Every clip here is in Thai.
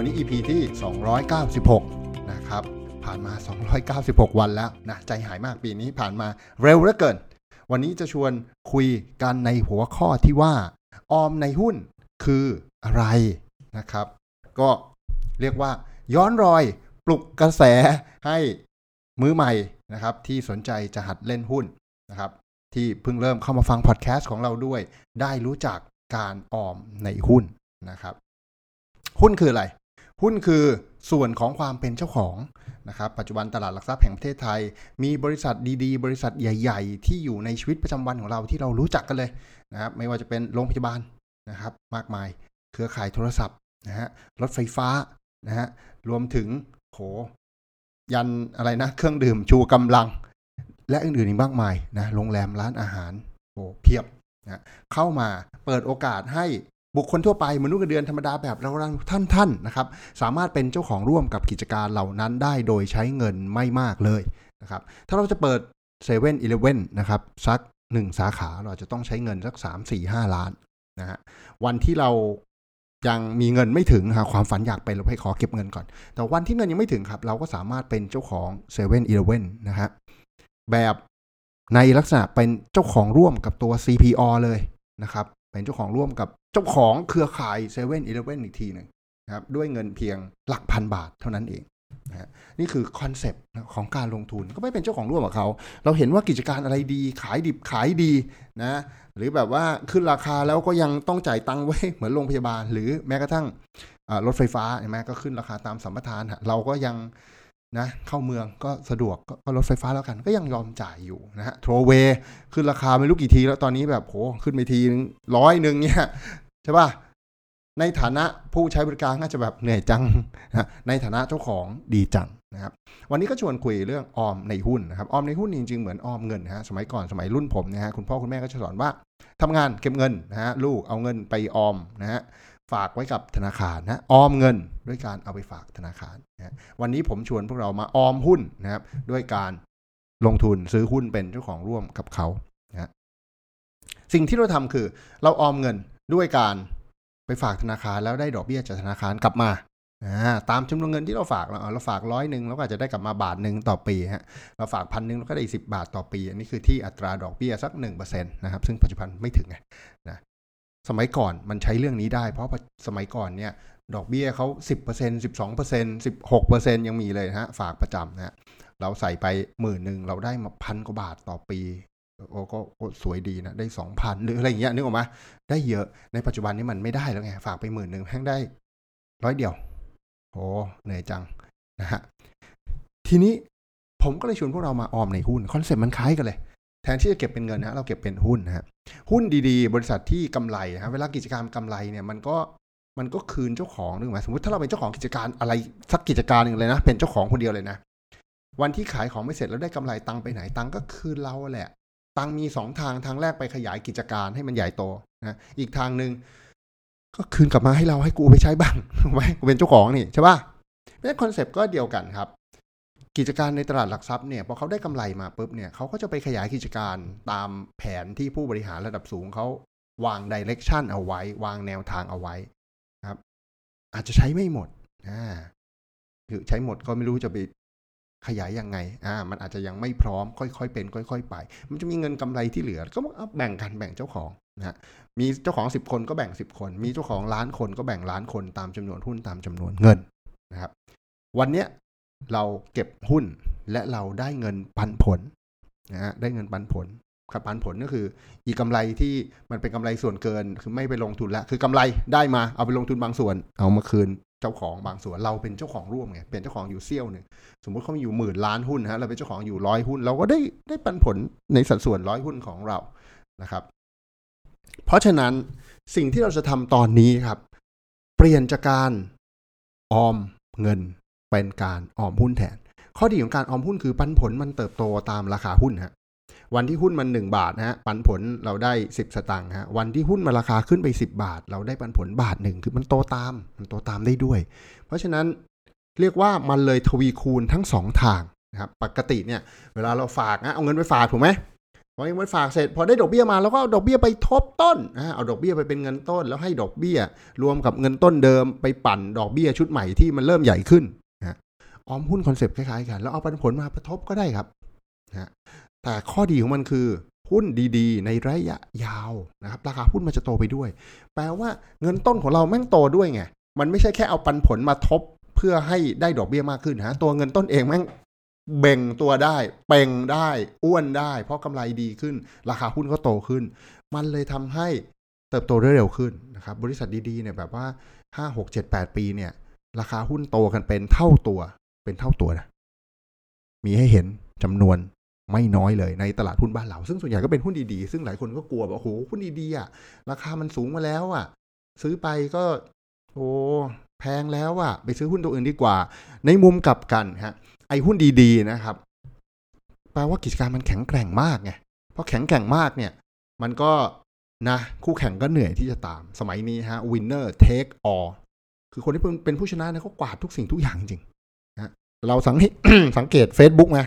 วันนี้ EP ที่ 296 นะครับ ผ่านมา 296 วันแล้วนะ ใจหายมากปีนี้ผ่านมาเร็วเหลือเกิน วันนี้จะชวนคุยกันในหัวข้อที่ว่า ออมในหุ้นคืออะไรนะครับ ก็เรียกว่าย้อนรอยปลุกกระแสให้มือใหม่นะครับ ที่สนใจจะหัดเล่นหุ้นนะครับ ที่เพิ่งเริ่มเข้ามาฟังพอดแคสต์ของเราด้วย ได้รู้จักการออมในหุ้นนะครับ หุ้นคืออะไร หุ้นคือส่วนของความเป็นเจ้าของนะครับปัจจุบันตลาดหลักทรัพย์แห่งประเทศไทย มีบริษัทดีๆ บริษัทใหญ่ ๆ ที่อยู่ในชีวิตประจำวันของเราที่เรารู้จักกันเลยนะครับไม่ว่าจะเป็นโรงพยาบาลนะครับมากมาย เครือข่ายโทรศัพท์นะฮะรถไฟฟ้านะฮะรวมถึงโหยันอะไรนะ เครื่องดื่มชูกำลัง และอื่นๆอีกมากมายนะโรงแรมร้านอาหารโหเพียบนะเข้ามาเปิดโอกาสให้ บุคคลทั่วไปมนุษย์เงินเดือนธรรมดาแบบเราท่านท่านๆนะครับ สามารถเป็นเจ้าของร่วมกับกิจการเหล่านั้นได้โดยใช้เงินไม่มากเลยนะครับ ถ้าเราจะเปิดเซเว่นอีเลฟเว่นนะครับสักหนึ่งสาขาเราจะต้องใช้เงินสักสามสี่ห้าล้านนะฮะวันที่เรายังมีเงินไม่ถึงหาความฝันอยากไปเราไปขอเก็บเงินก่อน แต่วันที่เงินยังไม่ถึงครับ เราก็สามารถเป็นเจ้าของเซเว่นอีเลฟเว่นนะฮะแบบในลักษณะเป็นเจ้าของร่วมกับตัว CPO เลยนะครับ เป็นเจ้าของร่วมกับเจ้าของเครือข่ายเซเว่นอีเลฟเว่นอีกทีหนึ่งนะครับด้วยเงินเพียงหลักพันบาทเท่านั้นเองนะนี่คือคอนเซปต์ของการลงทุนก็คือเป็นเจ้าของร่วมกับเขา เราเห็นว่ากิจการอะไรดีขายดิบขายดีนะหรือแบบว่าขึ้นราคาแล้วก็ยังต้องจ่ายตังค์ไว้เหมือนโรงพยาบาล หรือแม้กระทั่งรถไฟฟ้าเห็นไหมก็ขึ้นราคาตามสัมปทานะเราก็ยัง นะเข้าเมืองก็สะดวกก็รถไฟฟ้าแล้วกัน ก็ยังยอมจ่ายอยู่นะฮะโทรเวขึ้นราคาไม่รู้กี่ทีแล้วตอนนี้แบบโหขึ้นไปทีนึงร้อยหนึ่งเนี่ยใช่ป่ะในฐานะผู้ใช้บริการก็จะแบบเหนื่อยจังนะในฐานะเจ้าของดีจังนะครับ วันนี้ก็ชวนคุยเรื่องออมในหุ้นนะครับออมในหุ้นจริงๆเหมือนออมเงินนะฮะสมัยก่อนสมัยรุ่นผมนะฮะคุณพ่อคุณแม่ก็จะสอนว่าทำงานเก็บเงินนะฮะลูกเอาเงินไปออมนะฮะ ฝากไว้กับธนาคารนะออมเงินด้วยการเอาไปฝากธนาคารนะวันนี้ผมชวนพวกเรามาออมหุ้นนะครับ ด้วยการลงทุนซื้อหุ้นเป็นเจ้าของร่วมกับเขานะสิ่งที่เราทำคือ เราออมเงินด้วยการไปฝากธนาคารแล้วได้ดอกเบี้ยจากธนาคารกลับมาตามจำนวนเงินที่เราฝากเราเราฝากร้อยหนึ่งเราก็จะได้กลับมาบาทหนึ่งต่อปีฮะเราฝากพันหนึ่งเราก็ได้สิบาทต่อปี อันนี้คือที่อัตราดอกเบี้ยสักหนึ่งเปอร์เซ็นต์นะครับซึ่งปัจจุบันไม่ถึงนะ สมัยก่อนมันใช้เรื่องนี้ได้ เพราะสมัยก่อนเนี่ยดอกเบี้ยเขาสิบเปอร์เซ็นสิบสองเปอร์เซ็นสิบหกเปอร์เซ็นยังมีเลยนะฮะ ฝากประจำนะฮะ เราใส่ไปหมื่นหนึ่งเราได้มาพันกว่าบาทต่อปี โอ้ก็สวยดีนะ ได้สองพันหรืออะไรอย่างเงี้ยนึกออกไหมได้เยอะในปัจจุบันนี้มันไม่ได้แล้วไง ฝากไปหมื่นหนึ่งแพ่งได้ร้อยเดียวโอ้เหนื่อยจังนะฮะ ทีนี้ผมก็เลยชวนพวกเรามาออมในหุ้น คอนเซ็ปต์มันคล้ายกันเลย แทนที่จะเก็บเป็นเงินนะเราเก็บเป็นหุ้นนะฮะหุ้นดีๆ บริษัทที่กำไรนะเวลากิจการกำไรเนี่ยมันก็มันก็คืนเจ้าของนึกไหมสมมติถ้าเราเป็นเจ้าของกิจการอะไรสักกิจการหนึ่งเลยนะ เป็นเจ้าของคนเดียวเลยนะ วันที่ขายของไม่เสร็จแล้วได้กำไรตังไปไหนตังก็คืนเราแหละ ตังมีสองทางทางแรกไปขยายกิจการให้มันใหญ่โตนะอีกทางหนึ่งก็คืนกลับมาให้เราให้กูไปใช้บ้างเว้ยกูเป็นเจ้าของนี่ใช่ป่ะเพราะฉะนั้นคอนเซปต์ก็เดียวกันครับ กิจการในตลาดหลักทรัพย์เนี่ยพอเขาได้กำไรมาปุ๊บเนี่ยเขาก็จะไปขยายกิจการตามแผนที่ผู้บริหารระดับสูงเขาวาง direction เอาไว้ วางแนวทางเอาไว้ครับ อาจจะใช้ไม่หมดอ่าคือใช้หมดก็ไม่รู้จะไปขยายยังไงอ่ามันอาจจะยังไม่พร้อมค่อยๆเป็น ค่อย ๆ ไป มันจะมีเงินกำไรที่เหลือ ก็เอาแบ่งกันแบ่งเจ้าของนะมีเจ้าของสิบคนก็แบ่งสิบคน มีเจ้าของล้านคนก็แบ่งล้านคนตามจำนวนหุ้นตามจำนวนเงินนะครับ วันเนี้ย เราเก็บหุ้นและเราได้เงินปันผลนะฮะได้เงินปันผลครับปันผลก็คือ อีกกำไรที่มันเป็นกำไรส่วนเกินคือไม่ไปลงทุนแล้วคือกำไรได้มาเอาไปลงทุนบางส่วน เอามาคืนเจ้าของบางส่วนเราเป็นเจ้าของร่วมไงเป็นเจ้าของอยู่เซี่ยวหนึ่งสมมุติเขามีอยู่หมื่นล้านหุ้นฮะเราเป็นเจ้าของอยู่ร้อยหุ้น เราก็ได้ได้ปันผลในสัดส่วนร้อยหุ้นของเรานะครับ เพราะฉะนั้นสิ่งที่เราจะทำตอนนี้ครับ เปลี่ยนจากการออมเงิน เป็นการออมหุ้นแทน ข้อดีของการออมหุ้นคือปันผลมันเติบโตตามราคาหุ้นฮะวันที่หุ้นมัน 1 บาทนะฮะปันผลเราได้ 10 สตางค์ฮะวันที่หุ้นมาราคาขึ้นไป 10 บาท เราได้ปันผลบาทหนึ่งคือมันโตตาม มันโตตามได้ด้วย เพราะฉะนั้นเรียกว่ามันเลยทวีคูณทั้ง 2 ทางนะครับปกติเนี่ยเวลาเราฝากนะเอาเงินไปฝากถูกไหมพอเงินไปฝากเสร็จพอได้ดอกเบี้ยมาแล้วก็เอาดอกเบี้ยไปทบต้นนะเอาดอกเบี้ยไปเป็นเงินต้น แล้วให้ดอกเบี้ย รวมกับเงินต้นเดิมไปปั่นดอกเบี้ยชุดใหม่ที่มันเริ่มใหญ่ขึ้น ออมหุ้น concept คล้ายๆกันแล้วเอาปันผลมาประทบก็ได้ครับนะแต่ข้อดีของมันคือหุ้นดีๆ ในระยะยาวนะครับราคาหุ้นมันจะโตไปด้วย แปลว่าเงินต้นของเราแม่งโตด้วยไงมันไม่ใช่แค่เอาปันผลมาทบเพื่อให้ได้ดอกเบี้ยมากขึ้นฮะตัวเงินต้นเองแม่งเบ่งตัวได้ เป่งได้ อ้วนได้ เพราะกำไรดีขึ้น ราคาหุ้นก็โตขึ้น มันเลยทำให้เติบโตได้เร็วขึ้นนะครับ บริษัทดีๆเนี่ยแบบว่าห้าหกเจ็ดแปดปีเนี่ย ราคาหุ้นโตกันเป็นเท่าตัว เป็นเท่าตัวนะมีให้เห็นจำนวนไม่น้อยเลยในตลาดหุ้นบ้านเรา ซึ่งส่วนใหญ่ก็เป็นหุ้นดีๆ ซึ่งหลายคนก็กลัวแบบโอ้โหหุ้นดีๆอะราคามันสูงมาแล้วอะ ซื้อไปก็ โอ้แพงแล้วอะ ไปซื้อหุ้นตัวอื่นดีกว่า ในมุมกลับกันฮะไอ้หุ้นดีๆนะครับแปลว่ากิจการมันแข็งแกร่งมากไงเพราะแข็งแกร่งมากเนี่ย มันก็นะคู่แข่งก็เหนื่อยที่จะตาม สมัยนี้ฮะ winner take all คือคนที่เป็นผู้ชนะเนี่ยเขากวาดทุกสิ่งทุกอย่างจริง เราสังสังเกต Facebook ไหม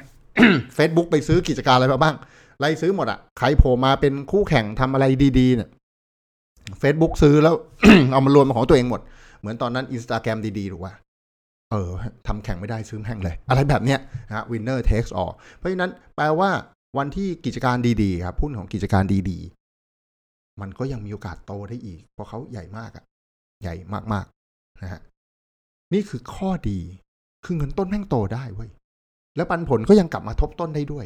Facebook ไปซื้อกิจการอะไรมาบ้างไล่ซื้อหมดอะใครโผล่มาเป็นคู่แข่งทำอะไรดีๆเนี่ย Facebook ซื้อแล้ว เอามารวมมาของตัวเองหมด เหมือนตอนนั้น Instagram ดีๆถูกป่ะเออทำแข่งไม่ได้ซื้อแข่งเลย อะไรแบบเนี้ยนะ winner takes all เพราะฉะนั้นแปลว่าวันที่กิจการดีๆครับหุ้นของกิจการดีๆ มันก็ยังมีโอกาสโตได้อีก เพราะเขาใหญ่มากอะใหญ่มากๆนะฮะนี่คือข้อดี คือเงินต้นแม่งโตได้เว้ย แล้วปันผลก็ยังกลับมาทบต้นได้ด้วย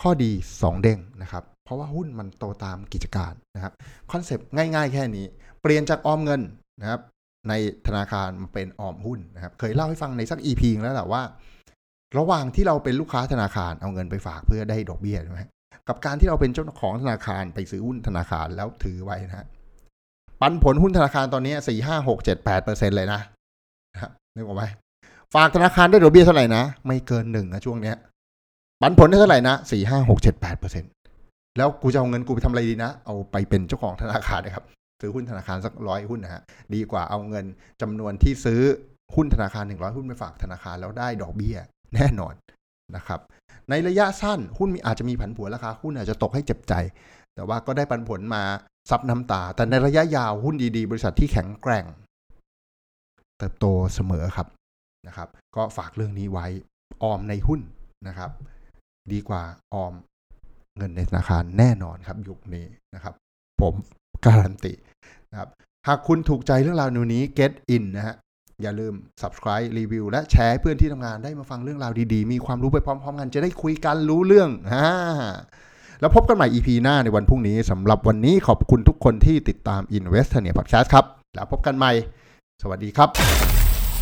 ข้อดี 2 เด้งนะครับ เพราะว่าหุ้นมันโตตามกิจการนะครับ concept ง่ายๆ แค่นี้ เปลี่ยนจากออมเงินนะครับ ในธนาคารมาเป็นออมหุ้นนะครับ เคยเล่าให้ฟังในสัก EP แล้วแหละว่า ระหว่างที่เราเป็นลูกค้าธนาคารเอาเงินไปฝากเพื่อได้ดอกเบี้ยใช่ไหมกับการที่เราเป็นเจ้าของธนาคารไปซื้อหุ้นธนาคารแล้วถือไว้นะฮะปันผลหุ้นธนาคารตอนนี้สี่ห้าหกเจ็ดแปดเปอร์เซ็นเลยนะนึกออกไหม ฝากธนาคารได้ดอกเบี้ยเท่าไหร่นะ ไม่เกินหนึ่งนะช่วงเนี้ยปันผลได้เท่าไหร่นะสี่ห้าหกเจ็ดแปดเปอร์เซ็นตแล้วกูจะเอาเงินกูไปทำอะไรดีนะ เอาไปเป็นเจ้าของธนาคารนะครับ ซื้อหุ้นธนาคารสักร้อยหุ้นนะฮะ ดีกว่าเอาเงินจำนวนที่ซื้อหุ้นธนาคารหนึ่งร้อยหุ้นไปฝากธนาคารแล้วได้ดอกเบี้ยแน่นอนนะครับ ในระยะสั้นหุ้นมีอาจจะมีผันผวนราคาหุ้นอาจจะตกให้เจ็บใจ แต่ว่าก็ได้ปันผลมาซับน้ำตา แต่ในระยะยาวหุ้นดีๆ บริษัทที่แข็งแกร่ง เติบโตเสมอครับ นะครับ ก็ฝากเรื่องนี้ไว้ออมในหุ้นนะครับ ดีกว่าออมเงินในธนาคารแน่นอนครับยุคนี้นะครับ ผมการันตีนะครับหากคุณถูกใจเรื่องราวนนี้ get in นะฮะอย่าลืม subscribe รีวิว และแชร์เพื่อนที่ทำงานได้มาฟังเรื่องราวดีๆ มีความรู้ไปพร้อม ๆ กันจะได้คุยกันรู้เรื่องฮะแล้วพบกันใหม่ EP หน้าในวันพรุ่งนี้สำหรับวันนี้ขอบคุณทุกคนที่ติดตาม Invest เนี่ย Podcast ครับ แล้วพบกันใหม่ สวัสดีครับ